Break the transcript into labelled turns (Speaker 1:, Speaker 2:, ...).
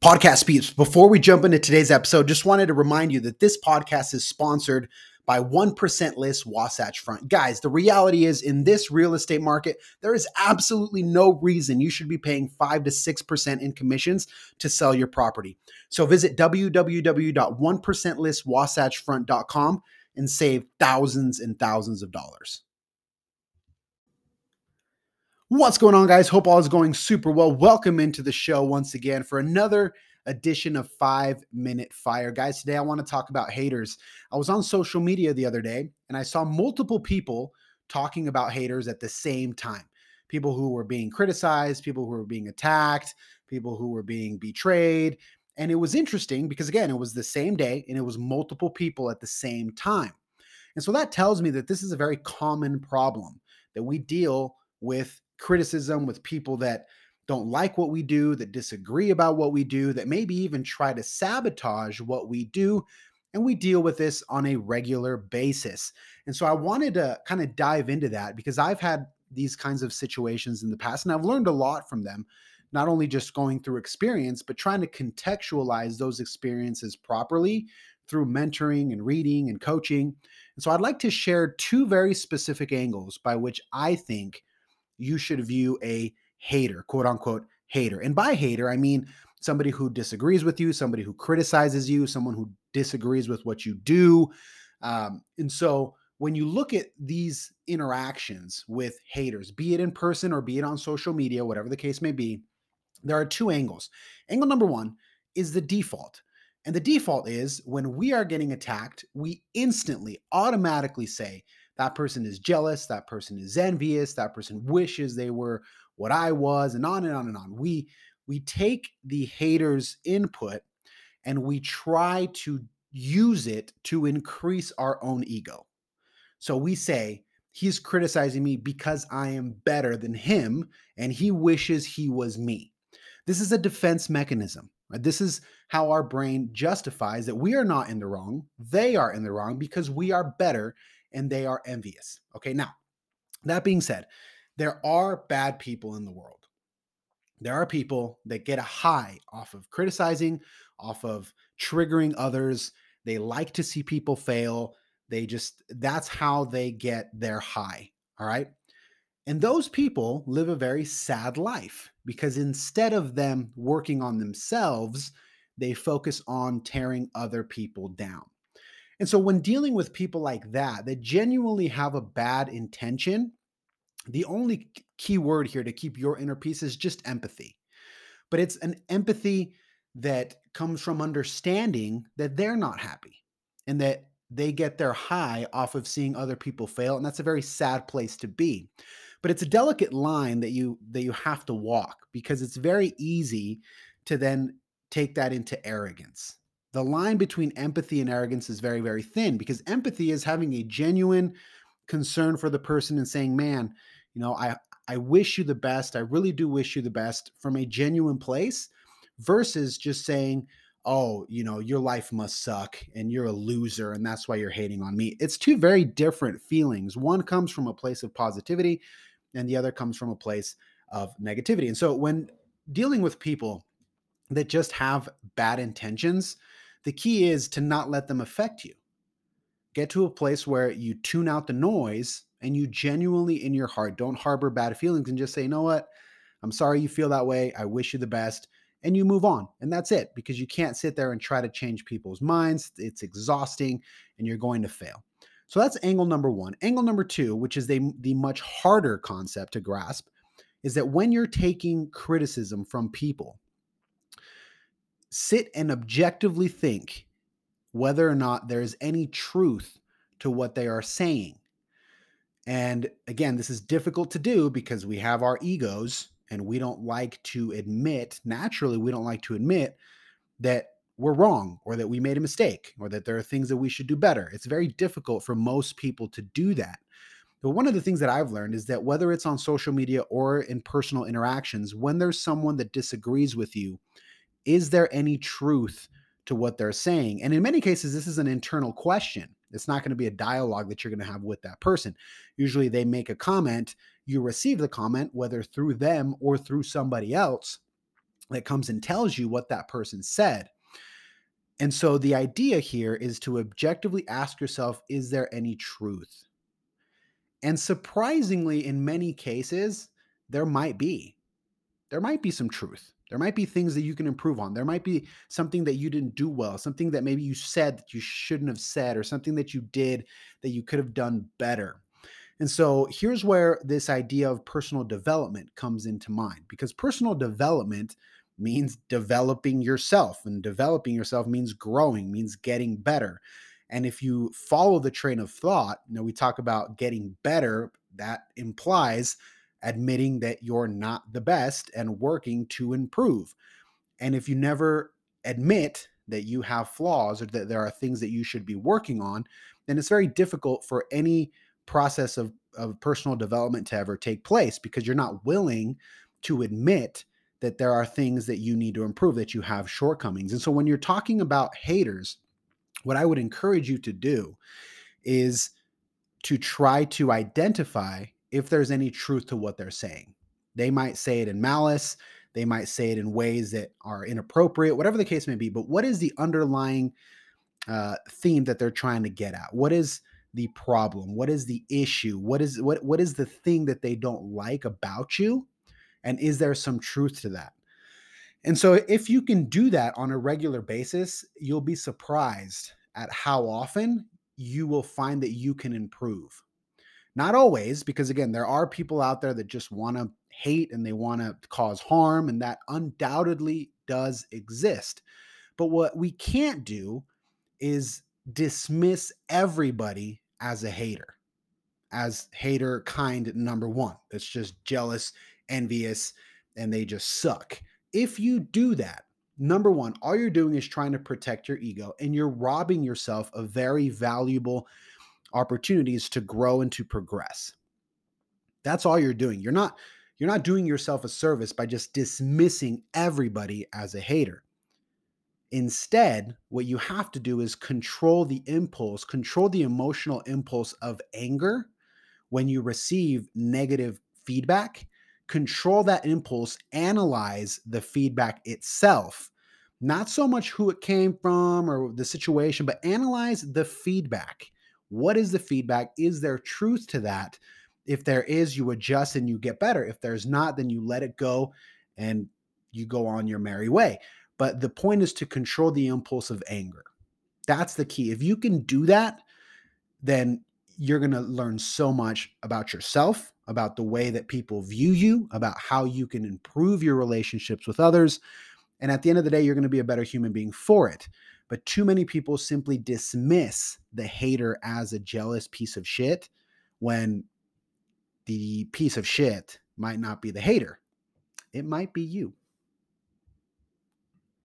Speaker 1: Podcast peeps, before we jump into today's episode, just wanted to remind you that this podcast is sponsored by 1% List Wasatch Front. Guys, the reality is in this real estate market, there is absolutely no reason you should be paying 5 to 6% in commissions to sell your property. So visit www.1percentlistwasatchfront.com and save thousands and thousands of dollars. What's going on, guys? Hope all is going super well. Welcome into the show once again for another edition of Five Minute Fire. Guys, today I want to talk about haters. I was on social media the other day and I saw multiple people talking about haters at the same time. People who were being criticized, people who were being attacked, people who were being betrayed. And it was interesting because, again, it was the same day and it was multiple people at the same time. And so that tells me that this is a very common problem that we deal with criticism with people that don't like what we do, that disagree about what we do, that maybe even try to sabotage what we do. And we deal with this on a regular basis. And so I wanted to kind of dive into that because I've had these kinds of situations in the past and I've learned a lot from them, not only just going through experience, but trying to contextualize those experiences properly through mentoring and reading and coaching. And so I'd like to share two very specific angles by which I think you should view a hater, quote unquote hater. And by hater, I mean somebody who disagrees with you, somebody who criticizes you, someone who disagrees with what you do. Um, and so when you look at these interactions with haters, be it in person or be it on social media, whatever the case may be, there are two angles. Angle number one is the default. And the default is when we are getting attacked, we instantly, automatically say, that person is jealous, that person is envious, that person wishes they were what I was, and on and on and on. We we take the haters' input and we try to use it to increase our own ego. So we say, he's criticizing me because I am better than him and he wishes he was me. This is a defense mechanism. This is how our brain justifies that we are not in the wrong, they are in the wrong because we are better and they are envious. Okay, now, that being said, there are bad people in the world. There are people that get a high off of criticizing, off of triggering others. They like to see people fail. They just, that's how they get their high. All right. And those people live a very sad life because instead of them working on themselves, they focus on tearing other people down. And so when dealing with people like that, that genuinely have a bad intention, the only key word here to keep your inner peace is just empathy. But it's an empathy that comes from understanding that they're not happy and that they get their high off of seeing other people fail and that's a very sad place to be but it's a delicate line that you that you have to walk because it's very easy to then take that into arrogance the line between empathy and arrogance is very, very thin because empathy is having a genuine concern for the person and saying, man, you know, I, I wish you the best. I really do wish you the best from a genuine place versus just saying, oh, you know, your life must suck and you're a loser and that's why you're hating on me. It's two very different feelings. One comes from a place of positivity and the other comes from a place of negativity. And so when dealing with people that just have bad intentions, the key is to not let them affect you. Get to a place where you tune out the noise and you genuinely in your heart don't harbor bad feelings and just say, you know what? I'm sorry you feel that way. I wish you the best. And you move on. And that's it because you can't sit there and try to change people's minds. It's exhausting and you're going to fail. So that's angle number one. Angle number two, which is the, the much harder concept to grasp, is that when you're taking criticism from people, sit and objectively think whether or not there is any truth to what they are saying. And again, this is difficult to do because we have our egos and we don't like to admit, naturally, we don't like to admit that we're wrong or that we made a mistake or that there are things that we should do better. It's very difficult for most people to do that. But one of the things that I've learned is that whether it's on social media or in personal interactions, when there's someone that disagrees with you, is there any truth to what they're saying? And in many cases, this is an internal question. It's not going to be a dialogue that you're going to have with that person. Usually they make a comment, you receive the comment, whether through them or through somebody else. that comes and tells you what that person said. And so the idea here is to objectively ask yourself is there any truth? And surprisingly, in many cases, there might be. There might be some truth. There might be things that you can improve on. There might be something that you didn't do well, something that maybe you said that you shouldn't have said, or something that you did that you could have done better. And so here's where this idea of personal development comes into mind because personal development means developing yourself, and developing yourself means growing, means getting better. And if you follow the train of thought, you know, we talk about getting better, that implies admitting that you're not the best and working to improve. And if you never admit that you have flaws or that there are things that you should be working on, then it's very difficult for any process of, of personal development to ever take place because you're not willing to admit that there are things that you need to improve, that you have shortcomings. And so when you're talking about haters, what I would encourage you to do is to try to identify if there's any truth to what they're saying. They might say it in malice, they might say it in ways that are inappropriate, whatever the case may be. But what is the underlying uh, theme that they're trying to get at? What is the problem? What is the issue? What is what what is the thing that they don't like about you? And is there some truth to that? And so if you can do that on a regular basis, you'll be surprised at how often you will find that you can improve. Not always, because again, there are people out there that just want to hate and they want to cause harm, and that undoubtedly does exist. But what we can't do is dismiss everybody as a hater, as hater kind number one. That's just jealous, envious, and they just suck. If you do that, number one, all you're doing is trying to protect your ego and you're robbing yourself of very valuable opportunities to grow and to progress. That's all you're doing. You're not you're not doing yourself a service by just dismissing everybody as a hater. Instead, what you have to do is control the impulse, control the emotional impulse of anger when you receive negative feedback. Control that impulse, analyze the feedback itself, not so much who it came from or the situation, but analyze the feedback. What is the feedback? Is there truth to that? If there is, you adjust and you get better. If there's not, then you let it go and you go on your merry way. But the point is to control the impulse of anger. That's the key. If you can do that, then you're going to learn so much about yourself, about the way that people view you, about how you can improve your relationships with others. And at the end of the day, you're going to be a better human being for it. But too many people simply dismiss the hater as a jealous piece of shit when the piece of shit might not be the hater. It might be you.